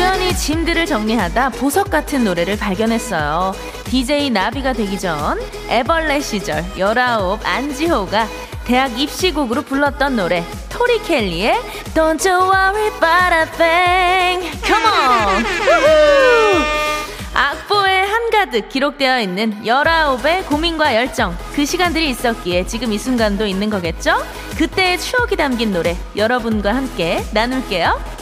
우연히 짐들을 정리하다 보석 같은 노래를 발견했어요 DJ 나비가 되기 전 애벌레 시절 19 안지호가 대학 입시곡으로 불렀던 노래 토리 켈리의 Don't you worry about a thing Come on 우후! 악보에 한가득 기록되어 있는 19의 고민과 열정 그 시간들이 있었기에 지금 이 순간도 있는 거겠죠? 그때의 추억이 담긴 노래 여러분과 함께 나눌게요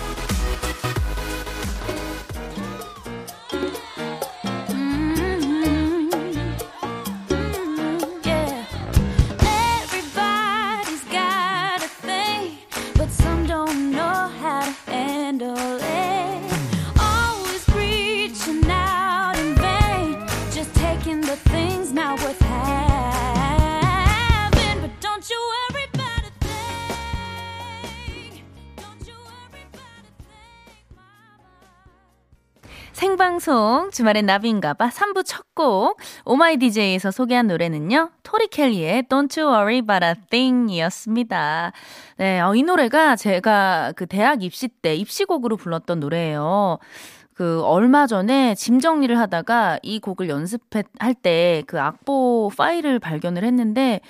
주말엔 나비인가봐. 3부 첫 곡 오마이디제이에서 소개한 노래는요 토리 켈리의 Don't You Worry About a Thing 이었습니다. 네, 어, 이 노래가 제가 그 대학 입시 때 입시곡으로 불렀던 노래예요. 그 얼마 전에 짐 정리를 하다가 이 곡을 연습할 때 그 악보 파일을 발견을 했는데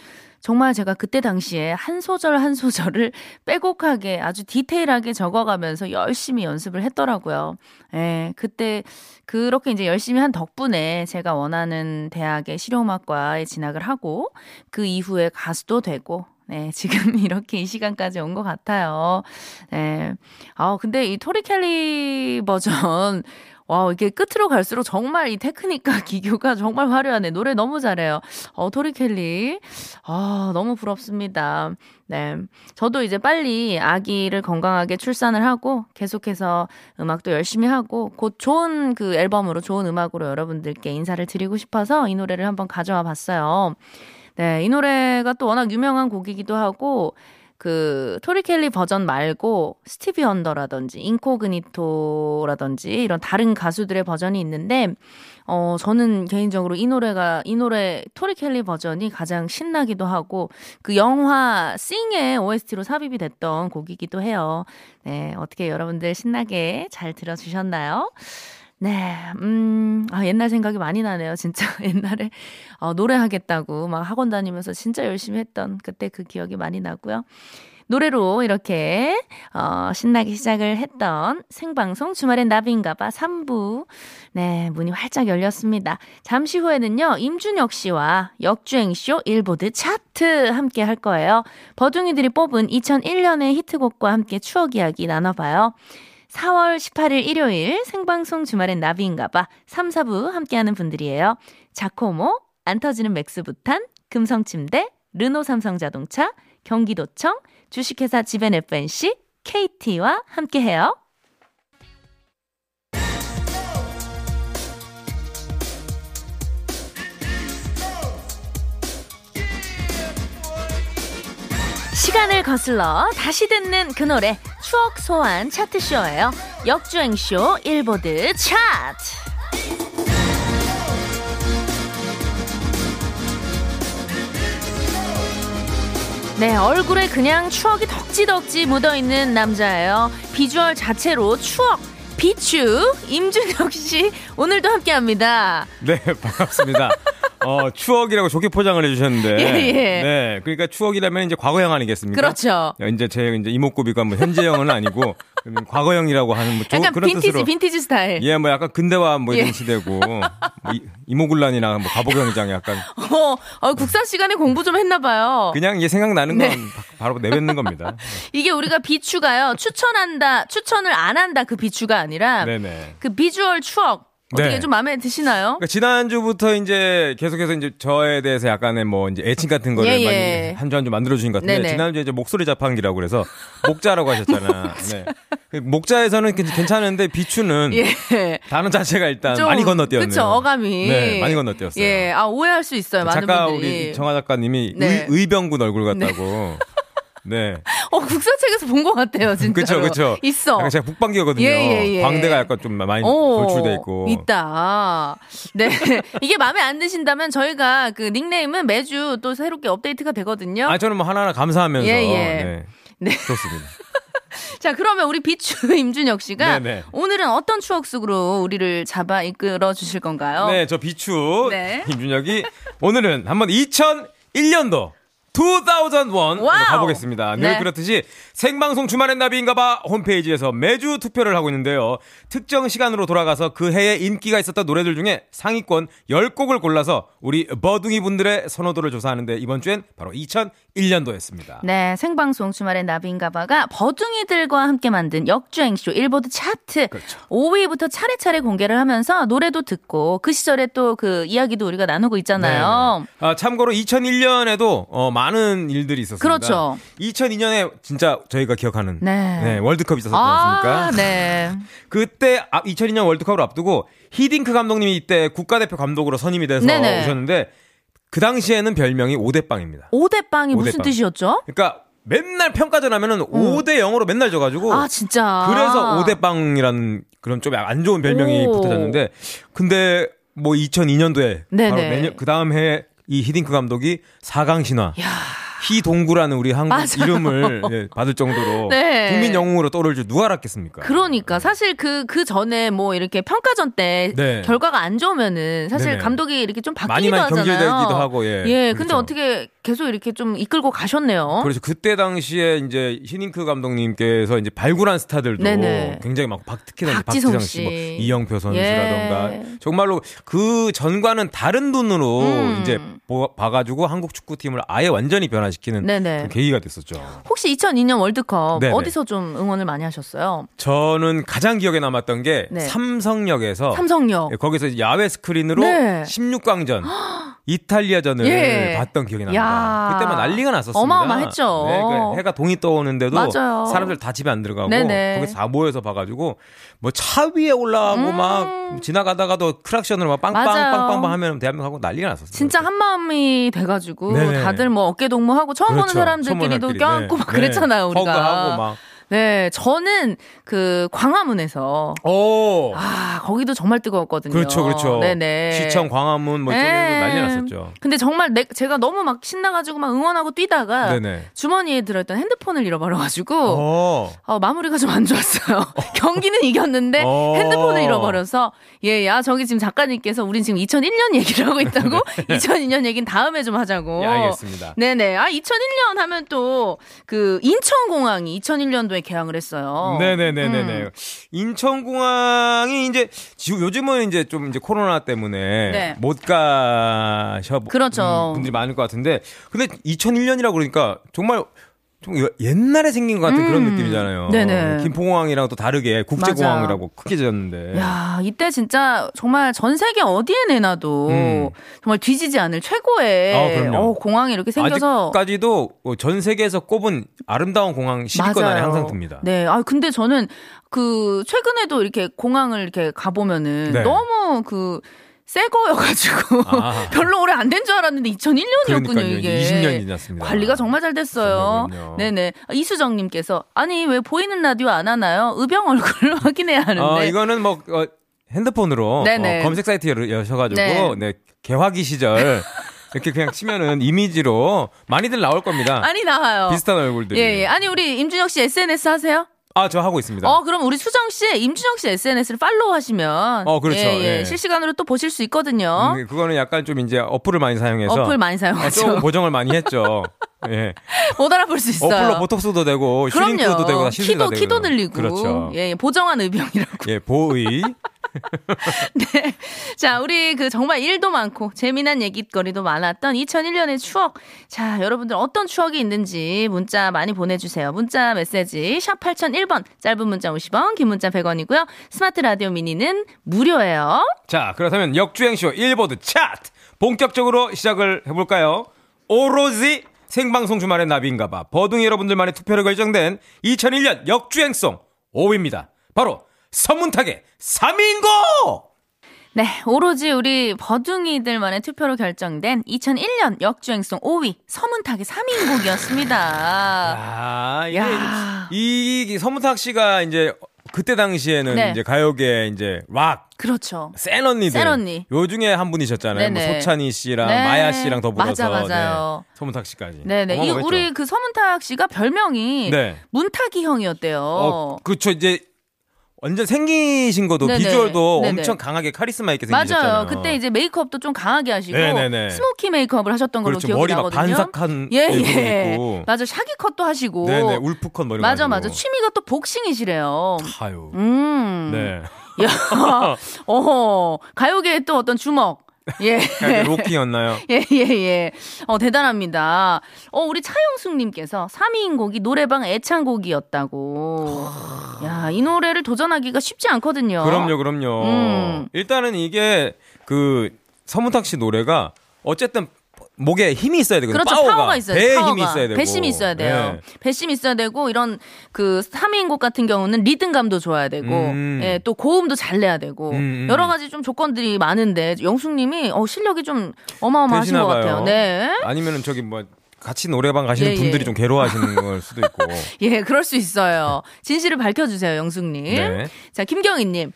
정말 제가 그때 당시에 한 소절 한 소절을 빼곡하게 아주 디테일하게 적어가면서 열심히 연습을 했더라고요. 예, 그때 그렇게 이제 열심히 한 덕분에 제가 원하는 대학의 실용음악과에 진학을 하고 그 이후에 가수도 되고 네, 지금 이렇게 이 시간까지 온 것 같아요. 네. 아, 근데 이 토리 켈리 버전, 와, 이게 끝으로 갈수록 정말 이 테크닉과 기교가 정말 화려하네. 노래 너무 잘해요. 어, 토리 켈리. 아, 너무 부럽습니다. 네. 저도 이제 빨리 아기를 건강하게 출산을 하고 계속해서 음악도 열심히 하고 곧 좋은 그 앨범으로 좋은 음악으로 여러분들께 인사를 드리고 싶어서 이 노래를 한번 가져와 봤어요. 네, 이 노래가 또 워낙 유명한 곡이기도 하고, 그, 토리 켈리 버전 말고, 스티비 원더라든지, 인코그니토라든지, 이런 다른 가수들의 버전이 있는데, 어, 저는 개인적으로 이 노래가, 이 노래, 토리 켈리 버전이 가장 신나기도 하고, 그 영화, 싱의 OST로 삽입이 됐던 곡이기도 해요. 네, 어떻게 여러분들 신나게 잘 들어 주셨나요? 네, 음, 아, 옛날 생각이 많이 나네요. 진짜 옛날에 어, 노래하겠다고 막 학원 다니면서 진짜 열심히 했던 그때 그 기억이 많이 나고요. 노래로 이렇게 어, 신나게 시작을 했던 생방송 주말엔 나비인가봐 3부 네 문이 활짝 열렸습니다. 잠시 후에는요 임준혁 씨와 역주행쇼 일보드 차트 함께 할 거예요. 버둥이들이 뽑은 2001년의 히트곡과 함께 추억 이야기 나눠봐요. 4월 18일 일요일 생방송 주말엔 나비인가봐 3, 4부 함께하는 분들이에요. 자코모, 안 터지는 맥스부탄, 금성침대, 르노 삼성자동차, 경기도청, 주식회사 지벤 FNC, KT와 함께해요. 시간을 거슬러 다시 듣는 그 노래 추억 소환 차트쇼예요. 역주행쇼 일보드 차트. 네, 얼굴에 그냥 추억이 덕지덕지 묻어있는 남자예요. 비주얼 자체로 추억, 비추, 임준혁 씨, 오늘도 함께 합니다. 네, 반갑습니다. 어, 추억이라고 좋게 포장을 해주셨는데. 예, 예. 네, 그러니까 추억이라면 이제 과거형 아니겠습니까? 그렇죠. 야, 이제 제 이제 이목구비가 뭐 현재형은 아니고 과거형이라고 하는 뭐 조, 약간 그런 빈티지, 뜻으로. 빈티지 스타일. 예, 뭐 약간 근대화 뭐 이런 예. 시대고 뭐 이, 이모굴란이나 뭐 가보경장 약간 어, 어, 국사 시간에 공부 좀 했나봐요. 그냥 이게 생각나는 건 네. 바로 내뱉는 겁니다. 이게 우리가 비추가요. 추천한다, 추천을 안 한다 그 비추가 아니라 네네. 그 비주얼 추억 어떻게 네. 좀 마음에 드시나요? 그러니까 지난주부터 이제 계속해서 이제 저에 대해서 약간의 뭐 이제 애칭 같은 거를 예, 예. 많이 한주한주 만들어 주신 것 같은데 네네. 지난주에 이제 목소리 자판기라고 그래서 목자라고 하셨잖아. 네. 그 목자에서는 괜- 괜찮은데 비추는 예. 단어 자체가 일단 좀, 많이 건너뛰었네요. 그쵸, 어감이. 네, 많이 건너뛰었어요. 예, 아, 오해할 수 있어요, 많은 작가 분들이. 우리 정화 작가님이 네. 의, 의병군 얼굴 같다고. 네. 어, 국사책에서 본 것 같아요, 진짜. 그쵸, 그쵸. 있어. 제가 북방계거든요. 예, 예, 예. 광대가 약간 좀 많이 오, 돌출돼 있고. 있다. 네. 이게 마음에 안 드신다면 저희가 그 닉네임은 매주 또 새롭게 업데이트가 되거든요. 아, 저는 뭐 하나하나 감사하면서. 예, 예. 네. 네. 좋습니다. 자, 그러면 우리 비추 임준혁 씨가 네네. 오늘은 어떤 추억 속으로 우리를 잡아 이끌어 주실 건가요? 네, 저 비추 네. 임준혁이 오늘은 한번 2001년도 2001 와우. 가보겠습니다. 늘 네. 그렇듯이 생방송 주말엔 나비인가봐 홈페이지에서 매주 투표를 하고 있는데요. 특정 시간으로 돌아가서 그 해에 인기가 있었던 노래들 중에 상위권 10곡을 골라서 우리 버둥이 분들의 선호도를 조사하는데 이번 주엔 바로 2001년도였습니다. 네, 생방송 주말의 나비인가봐가 버둥이들과 함께 만든 역주행쇼 일보드 차트 그렇죠. 5위부터 차례차례 공개를 하면서 노래도 듣고 그 시절에 또 그 이야기도 우리가 나누고 있잖아요. 아, 참고로 2001년에도 어, 많은 일들이 있었습니다. 그렇죠. 2002년에 진짜 저희가 기억하는 네. 네, 월드컵이 있었지 아, 않습니까? 네. 그때 아, 2002년 월드컵을 앞두고 히딩크 감독님이 이때 국가대표 감독으로 선임이 돼서 네네. 오셨는데 그 당시에는 별명이 오대빵입니다. 오대빵이 무슨 오대빵. 뜻이었죠? 그러니까 맨날 평가전 하면은 5대 0으로 맨날 져가지고 아, 진짜. 그래서 오대빵이라는 그런 좀 안 좋은 별명이 오. 붙어졌는데 근데 뭐 2002년도에 네네. 바로 내년 그 다음 해에 이 히딩크 감독이 4강 신화 야. 희동구라는 우리 한국 맞아요. 이름을 예, 받을 정도로 네. 국민 영웅으로 떠오를 줄 누가 알았겠습니까? 그러니까 사실 그그 전에 뭐 이렇게 평가전 때 네. 결과가 안 좋으면은 사실 네네. 감독이 이렇게 좀 많이 바뀌기도 많이 하잖아요. 경질되기도 하고 예. 예, 근데 그렇죠. 어떻게 계속 이렇게 좀 이끌고 가셨네요. 그래서 그때 당시에 이제 히딩크 감독님께서 이제 발굴한 스타들도 네네. 굉장히 막 박, 특히나 박지성 박지성 씨, 뭐 씨. 이영표 선수라던가 예. 정말로 그 전과는 다른 눈으로 음. 이제 보- 봐가지고 한국 축구팀을 아예 완전히 변화 시키는 네네. 그런 계기가 됐었죠. 혹시 2002년 월드컵 네네. 어디서 좀 응원을 많이 하셨어요? 저는 가장 기억에 남았던 게 네. 삼성역에서 삼성역. 예, 거기서 야외 스크린으로 네. 16강전 이탈리아전을 예. 봤던 기억이 납니다. 야. 그때만 난리가 났었습니다. 어마어마했죠. 네, 그 해가 동이 떠오는데도 맞아요. 사람들 다 집에 안 들어가고 네네. 거기서 다 모여서 봐가지고 뭐 차 위에 올라가고 막 지나가다가도 크락션으로 막 빵빵 음. 맞아요. 빵빵빵 하면 대한민국 하고 난리가 났었어요. 진짜 한 마음이 돼가지고 네네. 다들 뭐 어깨 동무하고 처음 보는 그렇죠. 사람들끼리도 보는 껴안고 사람끼리. 막 네. 그랬잖아요 네. 우리가. 허그하고 막. 네, 저는 그 광화문에서 오. 아 거기도 정말 뜨거웠거든요. 그렇죠, 그렇죠. 네네. 시청, 광화문 뭐 이쪽에도 네. 난리 났었죠. 근데 정말 내, 제가 너무 막 신나가지고 막 응원하고 뛰다가 네네. 주머니에 들어있던 핸드폰을 잃어버려가지고 어. 어, 마무리가 좀 안 좋았어요. 경기는 이겼는데 어. 핸드폰을 잃어버려서 예, 야 저기 지금 작가님께서 우린 지금 2001년 얘기를 하고 있다고 2002년 얘기는 다음에 좀 하자고. 예, 알겠습니다. 네네. 아 2001년 하면 또 그 인천공항이 2001년도에 개항을 했어요. 네네네네네. 음. 인천공항이 이제 지- 요즘은 이제 좀 이제 코로나 때문에 네. 못 가셔 그렇죠. 음, 분들이 많을 것 같은데 근데 2001년이라고 그러니까 정말 좀 여- 옛날에 생긴 것 같은 그런 음. 느낌이잖아요. 네네. 김포공항이랑 또 다르게 국제공항이라고 크게 지었는데. 야, 이때 진짜 정말 전 세계 어디에 내놔도 음. 정말 뒤지지 않을 최고의 아. 어, 공항이 이렇게 생겨서 아직까지도 어, 전 세계에서 꼽은 아름다운 공항 10위권 안에 항상 듭니다. 네. 아, 근데 저는 그 최근에도 이렇게 공항을 이렇게 가보면은 네. 너무 그 새 거여가지고 아. 별로 오래 안 된 줄 알았는데 2001년이었군요 그러니까요. 이게 20년이 지났습니다. 관리가 정말 잘 됐어요. 그럼요. 네네 아, 이수정님께서 아니 왜 보이는 라디오 안 하나요? 의병 얼굴 확인해야 하는데 어, 이거는 뭐 어, 핸드폰으로. 어, 검색 사이트 여- 여셔가지고 네. 네. 개화기 시절 이렇게 그냥 치면은 이미지로 많이들 나올 겁니다. 아니 나와요. 비슷한 얼굴들이. 예, 예. 아니 우리 임준혁 씨 SNS 하세요? 아, 저 하고 있습니다. 어, 그럼 우리 수정 씨, 임준혁 씨 SNS를 팔로우 하시면 어, 그렇죠. 예, 예. 예. 실시간으로 또 보실 수 있거든요. 음, 그거는 약간 좀 이제 어플을 많이 사용해서 어플 많이 어, 사용하죠. 조금 보정을 많이 했죠. 예. 못 알아볼 수 있어요. 어플로 보톡스도 되고 슈링크도 되고 다 키도 되고. 키도 늘리고 그렇죠. 예, 예, 보정한 의병이라고. 예, 보의 네. 자, 우리 그 정말 일도 많고 재미난 얘기거리도 많았던 2001년의 추억. 자, 여러분들 어떤 추억이 있는지 문자 많이 보내주세요. 문자 메시지 샵 8001번, 짧은 문자 50원, 긴 문자 100원이고요. 스마트 라디오 미니는 무료예요. 자, 그렇다면 역주행쇼 일보드 차트 본격적으로 시작을 해볼까요? 오로지 생방송 주말의 나비인가봐 버둥이 여러분들만의 투표로 결정된 2001년 역주행송 5위입니다. 바로 서문탁의 3인곡! 네, 오로지 우리 버둥이들만의 투표로 결정된 2001년 역주행송 5위 서문탁의 3인곡이었습니다. 아, 이게 야. 이, 이 서문탁 씨가 이제 그때 당시에는 네. 이제 가요계 이제 락 그렇죠. 센 언니들. 센 언니. 요 중에 한 분이셨잖아요. 뭐. 소찬희 씨랑 네. 마야 씨랑 더불어서 맞아, 맞아요. 네, 서문탁 씨까지. 네네. 이. 우리 그 서문탁 씨가 별명이 네. 문탁이 형이었대요. 어, 그렇죠. 이제 완전 생기신 것도 네네. 비주얼도 네네. 엄청 강하게 카리스마 있게 생기셨잖아요. 맞아요. 그때 이제 메이크업도 좀 강하게 하시고 네네네. 스모키 메이크업을 하셨던 걸로 그렇죠. 기억이 머리 막 나거든요. 반삭한 예, 예. 있고. 맞아. shaggy 컷도 하시고. 네네. wolf 컷 머리 맞아, 가지고. 맞아. 취미가 또 복싱이시래요. 아유. 음. 네. 야, 어, 가요계의 또 어떤 주먹. 예. 로키였나요? 예, 예, 예. 어, 대단합니다. 어, 우리 차영숙님께서 3위인 곡이 노래방 애창곡이었다고. 야, 이 노래를 도전하기가 쉽지 않거든요. 그럼요, 그럼요. 음. 일단은 이게 그 서문탁 씨 노래가 어쨌든 목에 힘이 있어야 되거든요. 그렇죠. 파워가, 파워가 있어요. 배에 파워가. 힘이 있어야 되고. 배심이 있어야 돼요. 네. 배심이 있어야 되고 이런 그 3위인 곡 같은 경우는 리듬감도 좋아야 되고 음. 예, 또 고음도 잘 내야 되고 음, 음. 여러 가지 좀 조건들이 많은데 영숙 님이 어, 실력이 좀 어마어마하신 것 봐요. 같아요. 네. 아니면은 저기 뭐 같이 노래방 가시는 예, 예. 분들이 좀 괴로워하시는 걸 수도 있고. 예, 그럴 수 있어요. 진실을 밝혀주세요, 영숙님. 네. 자, 김경희님.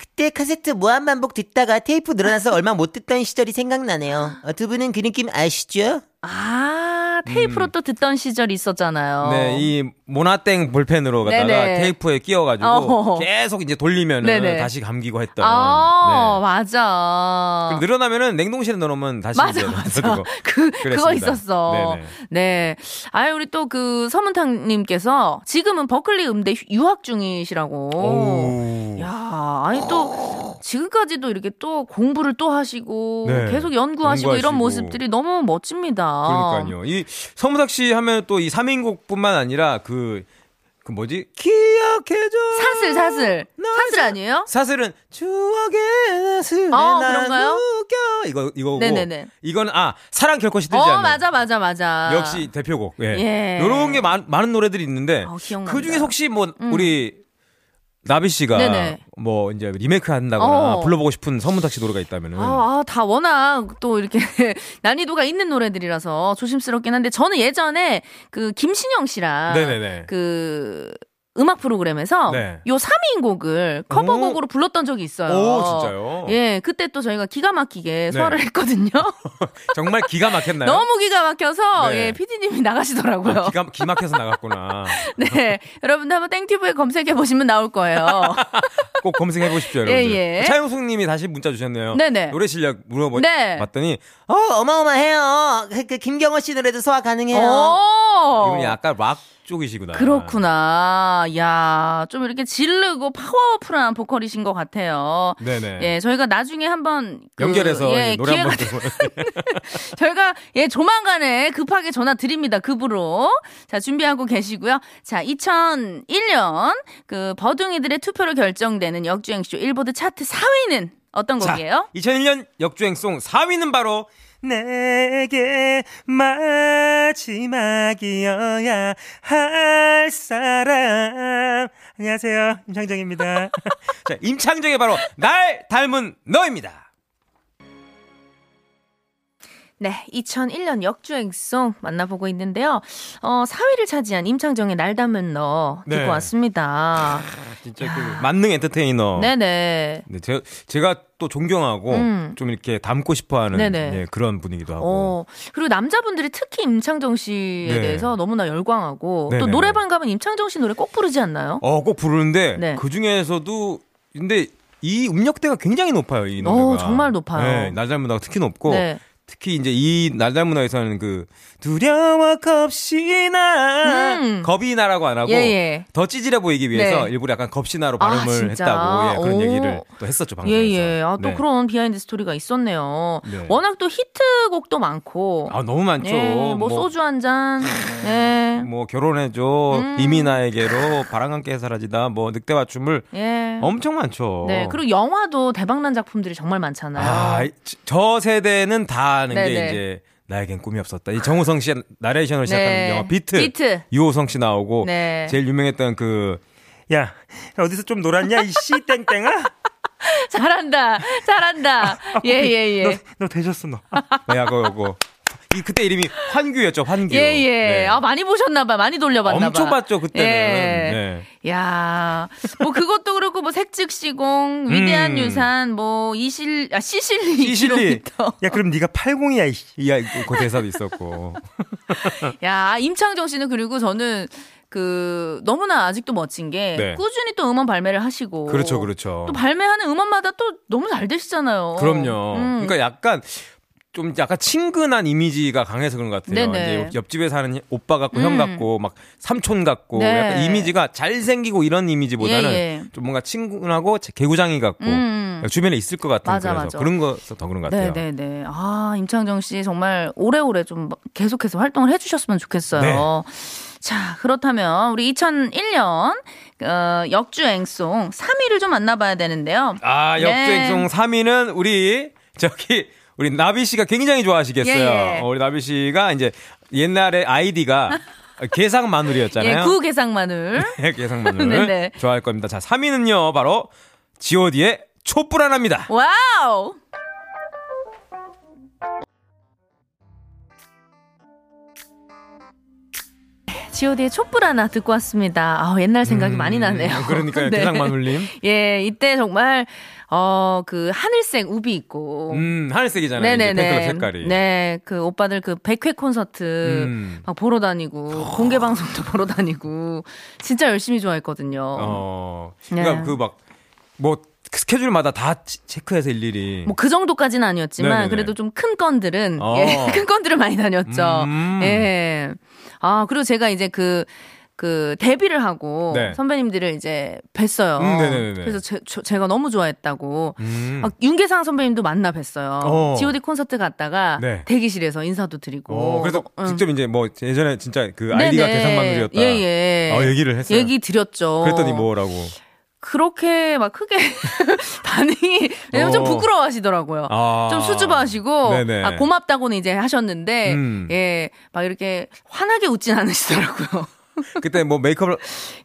그때 카세트 무한 반복 듣다가 테이프 늘어나서 얼마 못 듣던 시절이 생각나네요. 어, 두 분은 그 느낌 아시죠? 아, 테이프로 또 듣던 시절이 있었잖아요. 음. 네, 이 모나땡 볼펜으로 네네. 테이프에 끼워가지고 어허허. 계속 이제 돌리면은 네네. 다시 감기고 했던. 아, 네. 맞아. 늘어나면은 냉동실에 넣어놓으면 다시 맞아, 맞아. 그, 그거. 있었어. 네네. 네. 아유, 우리 또 그 서문탁님께서 지금은 버클리 음대 유학 중이시라고. 오. 야, 아니 또 지금까지도 이렇게 또 공부를 또 하시고 네. 계속 연구하시고 이런 연구하시고. 모습들이 너무 멋집니다. 그러니까요. 이 서문탁 씨 하면 또 이 3인곡뿐만 아니라 그, 그 뭐지? 기억해줘. 사슬 사슬 사슬 아니에요? 사슬은 추억의 나슬에 어, 난 그런가요? 웃겨. 이거, 이거고. 네네네. 이거는, 아, 사랑 결코 시들지 어 않는. 맞아 맞아 맞아. 역시 대표곡. 예. 예. 요런 게 많, 많은 노래들이 있는데. 어. 그 중에 혹시 뭐, 우리, 나비 씨가 네네. 뭐 이제 리메이크 한다거나 어. 불러보고 싶은 서문탁 씨 노래가 있다면은 아, 아, 다 워낙 또 이렇게 난이도가 있는 노래들이라서 조심스럽긴 한데 저는 예전에 그 김신영 씨랑 네네네. 그 음악 프로그램에서 네. 요 3인 곡을 커버곡으로 불렀던 적이 있어요. 오, 진짜요? 예, 그때 또 저희가 기가 막히게 네. 소화를 했거든요. 정말 기가 막혔나요? 너무 기가 막혀서 네. 예, PD님이 나가시더라고요. 아, 기가 기 막혀서 나갔구나. 네, 여러분들 한번 땡튜브에 검색해 보시면 나올 거예요. 꼭 검색해 보십시오, 여러분. 예, 예. 차영숙님이 다시 문자 주셨네요. 네네. 노래 실력 네. 물어봤더니 어, 어마어마해요. 그, 그 김경호 씨 노래도 소화 가능해요. 오, 이분이 약간 락 쪽이시구나. 그렇구나. 야, 좀 이렇게 지르고 파워풀한 보컬이신 것 같아요. 네네. 예, 저희가 나중에 한번 그, 연결해서 예, 노래 한번 듣고. 저희가 예 조만간에 급하게 전화 드립니다. 급으로 자 준비하고 계시고요. 자 2001년 그 버둥이들의 투표로 결정되는 역주행쇼 일보드 차트 4위는 어떤 자, 곡이에요? 2001년 역주행송 4위는 바로 내게 마지막이어야 할 사람. 안녕하세요. 임창정입니다. 자, 임창정의 바로 날 닮은 너입니다. 네, 2001년 역주행송 만나보고 있는데요. 어 4위를 차지한 임창정의 날 닮은 너 듣고 네. 왔습니다. 진짜 그 만능 엔터테이너. 네네. 네, 제가, 제가 또 존경하고 음. 좀 이렇게 닮고 싶어 하는 네네. 예, 그런 분이기도 하고. 어, 그리고 남자분들이 특히 임창정 씨에 네. 대해서 너무나 열광하고 또 네네네. 노래방 가면 임창정 씨 노래 꼭 부르지 않나요? 어, 꼭 부르는데 네. 그 중에서도 근데 이 음역대가 굉장히 높아요, 이 노래가. 어, 정말 높아요. 네, 나가 특히 높고 네. 특히 이제 이날 닮은 나에서는 그 두려워 겁이 나 음. 겁이 나라고 안 하고 예, 예. 더 찌질해 보이기 위해서 네. 일부러 약간 겁이 나로 아, 발음을 진짜? 했다고 예, 그런 오. 얘기를 또 했었죠 방송에서. 예, 예. 아, 또 네. 그런 비하인드 스토리가 있었네요. 네. 워낙 또 히트곡도 많고. 아 너무 많죠. 예, 뭐, 소주 한 잔. 네. 뭐 결혼해줘 음. 이미 나에게로 바람 함께 사라지다 뭐 늑대와 춤을 예. 엄청 많죠. 네. 그리고 영화도 대박난 작품들이 정말 많잖아요. 아, 이- 저 세대는 다 아는 게 네네. 이제 나에겐 꿈이 없었다. 이 정우성 씨 나레이션을 시작하는 네. 영화 비트. 비트. 유호성 씨 나오고 네. 제일 유명했던 그 야, 어디서 좀 놀았냐? 이씨 땡땡아? 잘한다. 잘한다. 예, 예, 예. 너 되셨어, 너. 야, 그거, 그거. 이 그때 이름이 환규였죠, 환규. 예, 예. 네. 아, 많이 보셨나봐. 많이 돌려봤나봐. 엄청 봤죠, 그때는. 예. 네. 야, 뭐 그것도 그렇고 뭐 색즉시공, 위대한 음. 유산, 뭐 이실, 아 시실리, 시실리. 2km. 야, 그럼 네가 80이야, 이씨. 야, 그 대사도 있었고. 야, 임창정 씨는 그리고 저는 그 너무나 아직도 멋진 게 네. 꾸준히 또 음원 발매를 하시고 그렇죠, 그렇죠. 또 발매하는 음원마다 또 너무 잘 되시잖아요. 그럼요. 음. 그러니까 약간 좀 약간 친근한 이미지가 강해서 그런 것 같아요. 네네. 이제 옆- 옆집에 사는 오빠 같고 음. 형 같고 막 삼촌 같고 네. 약간 이미지가 잘생기고 이런 이미지보다는 예, 예. 좀 뭔가 친근하고 개구장이 같고 음. 주변에 있을 것 같은 맞아, 그래서 맞아. 그런 거서 더 그런 것 같아요. 네, 네, 네. 아, 임창정 씨 정말 오래오래 좀 계속해서 활동을 해주셨으면 좋겠어요. 네. 자, 그렇다면 우리 2001년 어, 역주행송 3위를 좀 만나봐야 되는데요. 아, 네. 역주행송 3위는 우리 저기 우리 나비 씨가 굉장히 좋아하시겠어요. 예, 예. 어, 우리 나비 씨가 이제 옛날에 아이디가 계상 마누라였잖아요. 예, 구 계상 마누라. 계상 마누라 네네. 좋아할 겁니다. 자, 3위는요. 바로 G.O.D의 촛불 하나입니다. 와우! G.O.D의 촛불 하나 듣고 왔습니다. 아, 옛날 생각이 많이 나네요. 그러니까요. 네. 마눌님. 예, 이때 정말 어, 그 하늘색 우비 있고 음, 하늘색이잖아요. 팬클럽 색깔이. 네, 그 오빠들 그 100회 콘서트 음. 막 보러 다니고 공개 방송도 보러 다니고 진짜 열심히 좋아했거든요. 어. 그러니까 네. 그막뭐 스케줄마다 다 치- 체크해서 일일이 뭐 그 정도까지는 아니었지만 네네네. 그래도 좀 큰 건들은 어. 예, 큰 건들을 많이 다녔죠. 음. 예. 아, 그리고 제가 이제 그 그 데뷔를 하고 네. 선배님들을 이제 뵀어요. 음. 그래서 제, 저- 제가 너무 좋아했다고 음. 막 윤계상 선배님도 만나 뵀어요. 어. G.O.D 콘서트 갔다가 네. 대기실에서 인사도 드리고. 어, 그래서 응. 직접 이제 뭐 예전에 진짜 그 아이디가 네네. 계상 마누리였다. 예, 예. 어, 얘기를 했어요. 얘기 드렸죠. 그랬더니 뭐라고. 그렇게 막 크게 반응이 왜냐면 좀 어. 부끄러워 하시더라고요. 아. 좀 수줍어하시고 네네. 아, 고맙다고는 이제 하셨는데 음. 예막 이렇게 환하게 웃진 않으시더라고요. 그때 뭐 메이크업을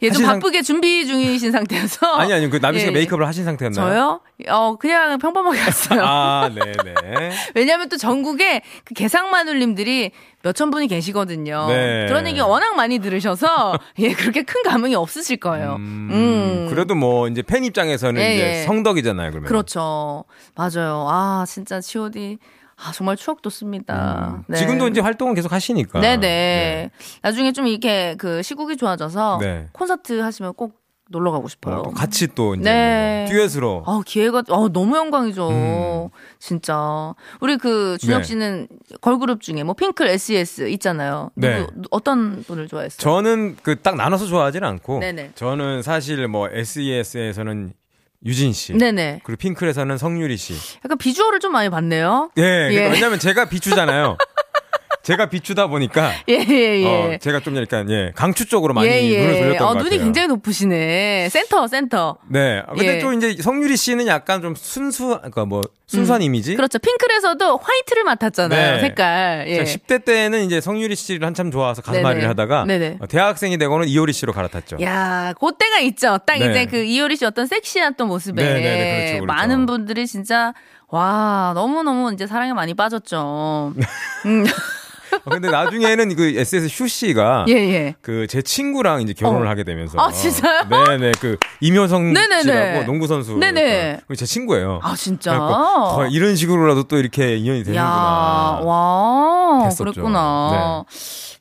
예, 좀 바쁘게 준비 중이신 상태여서 아니 아니 그 나비 씨가 예, 메이크업을 하신 상태였나요? 저요? 어 그냥 평범하게 갔어요. 아, 네, 네. 왜냐하면 또 전국에 그 개상마눌님들이 몇천 분이 계시거든요. 네. 그런 얘기 워낙 많이 들으셔서 예 그렇게 큰 감흥이 없으실 거예요. 음, 음. 그래도 뭐 이제 팬 입장에서는 예, 이제 예. 성덕이잖아요, 그러면. 그렇죠. 맞아요. 아 진짜 G.O.D 아 정말 추억 돋습니다. 네. 음. 지금도 이제 활동은 계속 하시니까. 네네. 나중에 좀 이렇게 그 시국이 좋아져서 네. 콘서트 하시면 꼭 놀러 가고 싶어요. 어, 또 같이 또 이제 네. 뭐 듀엣으로. 아, 기회가, 어, 너무 영광이죠. 음. 진짜. 우리 그, 준혁 네. 씨는 걸그룹 중에 뭐, 핑클 SES 있잖아요. 네. 누구, 누- 어떤 분을 좋아했어요? 저는 그 딱 나눠서 좋아하진 않고. 네네. 저는 사실 뭐 SES에서는 유진 씨. 네네. 그리고 핑클에서는 성유리 씨. 약간 비주얼을 좀 많이 봤네요. 예. 그러니까 예. 왜냐면 제가 비추잖아요. 제가 비추다 보니까. 예, 예, 예. 어, 제가 좀 약간 예 강추 쪽으로 많이 예, 예. 눈을 돌렸던 어, 것 같아요. 눈이 굉장히 높으시네. 센터, 센터. 네. 아, 근데 예. 좀 이제 성유리 씨는 약간 좀 순수, 그러니까 뭐 순수한 이미지. 그렇죠. 핑클에서도 화이트를 맡았잖아요. 네. 색깔. 예. 제가 10대 때는 이제 성유리 씨를 한참 좋아해서 네네. 가슴앓이를 하다가 네네. 어, 대학생이 되고는 이효리 씨로 갈아탔죠. 야, 그때가 있죠. 딱 네. 이제 그 이효리 씨 어떤 섹시한 또 모습에 네, 네, 네, 그렇죠, 그렇죠. 많은 분들이 진짜 와 너무 너무 이제 사랑에 많이 빠졌죠. 음, 어, 근데 나중에는 그 SS 슈 씨가 예 예. 그제 친구랑 이제 결혼을 어. 하게 되면서 아, 진짜요? 네네 그 임효성 네네네. 씨라고 농구 선수 네네. 제 친구예요. 아 진짜. 거의 이런 식으로라도 또 이렇게 인연이 야, 되는구나. 와, 했었죠. 네. 그랬구나.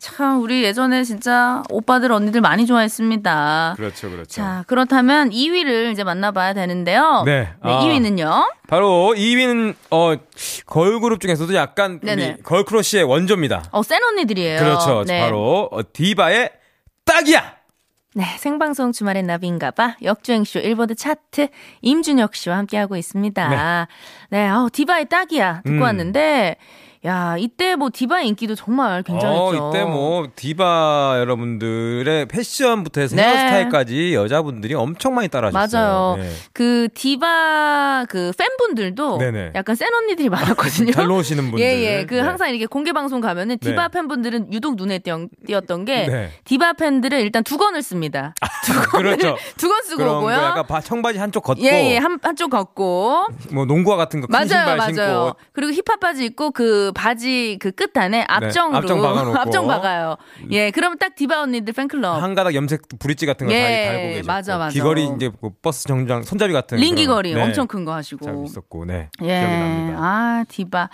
참, 우리 예전에 진짜 오빠들, 언니들 많이 좋아했습니다. 그렇죠, 그렇죠. 자, 그렇다면 2위를 이제 만나봐야 되는데요. 네. 아. 2위는요? 바로 2위는 어 걸그룹 중에서도 약간 네네. 우리 girl crush의 원조입니다. 어, 센 언니들이에요. 그렇죠. 네. 바로 어, 디바의 딱이야. 네, 생방송 주말엔 나비인가봐 역주행쇼 일보드 차트 임준혁 씨와 함께하고 있습니다. 네, 네 어, 디바의 딱이야 듣고 음. 왔는데 야, 이때 뭐 디바의 인기도 정말 굉장했죠. 어, 이때 뭐 디바 여러분들의 패션부터 해서 네. 헤어스타일까지 여자분들이 엄청 많이 따라하셨어요. 맞아요. 네. 그 디바 그 팬분들도 네네. 약간 센 언니들이 많았거든요. 잘 노시는 분들. 예, 예. 그 네. 항상 이렇게 공개 방송 가면은 디바 네. 팬분들은 유독 눈에 띄었- 띄었던 게 네. 디바 팬들은 일단 두건을 씁니다. 그렇죠. 두건 쓰고 그런 거 오고요. 약간 바- 청바지 한쪽 걷고 예, 예. 한, 한쪽 걷고. 뭐 농구화 같은 거 큰 맞아요, 맞아요. 신고 그리고 힙합 바지 입고 그 바지 그 끝 안에 압정으로 압정 박아놓고. 압정 박아요. 예, 그럼 딱 디바 언니들 팬클럽. 한 가닥 염색 브릿지 같은 거 예, 다 달고 계셨고 맞아, 맞아. 귀걸이 이제 그 버스 정장 손잡이 같은 링 그런- 귀걸이 네, 엄청 큰 거 하시고. 잘 있었고 네 예. 기억이 납니다. 아, 디바.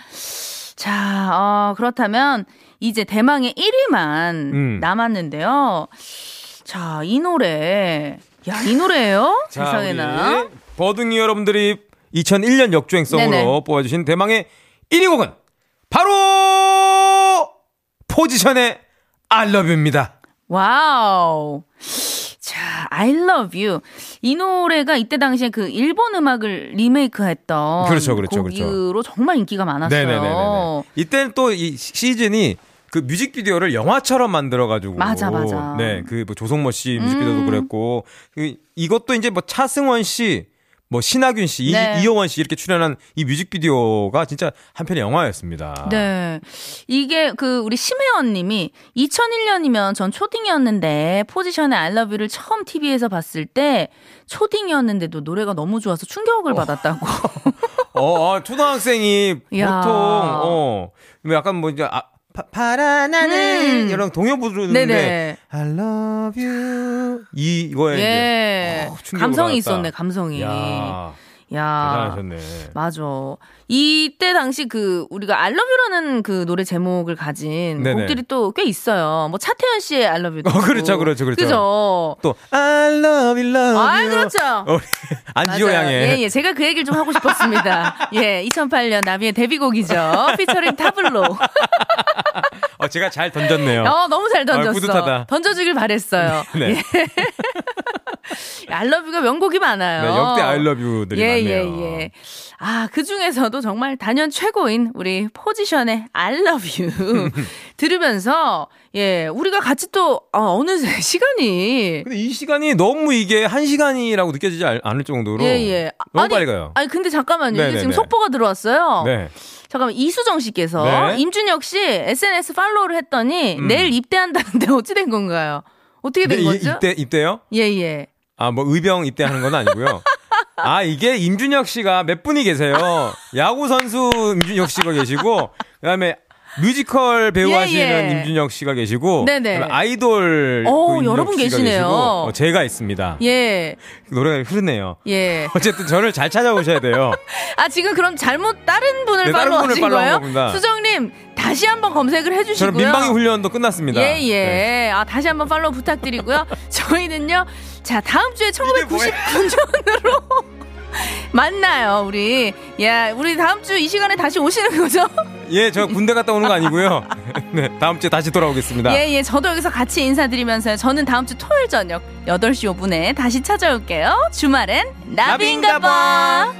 자, 어, 그렇다면 이제 대망의 1위만 음. 남았는데요. 자, 이 노래. 야, 이 노래예요? 자, 세상에나. 버둥이 여러분들이 2001년 역주행성으로 네네. 뽑아주신 대망의 1위 곡은 포지션의 I love you입니다. 와우. 자, I love you. 이 노래가 이때 당시에 그 일본 음악을 리메이크 했던 그렇죠, 그렇죠, 그렇죠. 곡으로 정말 인기가 많았어요. 네네네네. 이때는 또 이 시즌이 그 뮤직비디오를 영화처럼 만들어가지고 맞아, 맞아. 네, 그 뭐 조성모 씨 뮤직비디오도 음. 그랬고 그 이것도 이제 뭐 차승원 씨, 뭐 신하균 씨, 이- 네. 이요원 씨 이렇게 출연한 이 뮤직비디오가 진짜 한편의 영화였습니다. 네. 이게 그 우리 심혜원 님이 2001년이면 전 초딩이었는데 포지션의 I love you를 처음 TV에서 봤을 때 초딩이었는데도 노래가 너무 좋아서 충격을 받았다고. 어, 어, 초등학생이 야. 보통 어, 뭐 약간 뭐 이제 아, 파, 하늘 음. 이런 동요 부르는데. I love you 이 이거에 이제 예. 어, 감성이 받았다. 있었네, 감성이. 야, 야. 대단하셨네. 맞아. 이때 당시 그 우리가 I love you라는 그 노래 제목을 가진 네네. 곡들이 또 꽤 있어요. 뭐 차태현 씨의 I love you. 어, 그렇죠, 그렇죠, 그렇죠. 그죠. 또 I love you, love 아, you. 그렇죠. 어, 안지호. 양의 예, 예. 제가 그 얘기를 좀 하고 싶었습니다. 예, 2008년 나비의 데뷔곡이죠. 피처링 타블로. 어, 제가 잘 던졌네요. 어, 너무 잘 던졌어. 아, 뿌듯하다. 던져주길 바랬어요. 네. 예. 알러뷰가 명곡이 많아요. 네, 역대 I love you들이 예, 많네요. 예, 예. 아, 그 중에서도 정말 단연 최고인 우리 포지션의 I love you 들으면서, 예, 우리가 같이 또, 어, 어느새 시간이. 근데 이 시간이 너무 이게 한 시간이라고 느껴지지 않- 않을 정도로 예, 예. 너무 아니, 빨리 가요. 아니, 근데 잠깐만요. 이게 네네네. 지금 속보가 들어왔어요. 네. 잠깐만, 이수정 씨께서 네. 임준혁 씨 SNS 팔로우를 했더니 음. 내일 입대한다는데 어찌 된 건가요? 어떻게 된 네, 이- 거죠? 입대 입대요? 예, 예. 아, 뭐 의병 입대하는 건 아니고요. 아, 이게 임준혁 씨가 몇 분이 계세요. 야구 선수 임준혁 씨가 계시고 그다음에 뮤지컬 배우 예, 하시는 예. 임준혁 씨가 계시고 네네. 그다음에 아이돌 오, 여러 분 계시네요. 어, 제가 있습니다. 예, 노래가 흐르네요. 예. 어쨌든 저를 잘 찾아오셔야 돼요. 아, 지금 그럼 잘못 다른 분을 네, 다른 follow 분을 하신 거예요? 수정님, 다시 한번 검색을 해주시고요. 저는 민방위 훈련도 끝났습니다. 예, 예. 네. 아, 다시 한번 팔로우 부탁드리고요. 저희는요, 자, 다음 주에 뭐야? 1999년으로 만나요, 우리. 야, 우리 다음 주 이 시간에 다시 오시는 거죠? 예, 저 군대 갔다 오는 거 아니고요. 네, 다음 주에 다시 돌아오겠습니다. 예, 예. 저도 여기서 같이 인사드리면서요. 저는 다음 주 토요일 저녁 8시 5분에 다시 찾아올게요. 주말엔 나비인가 봐.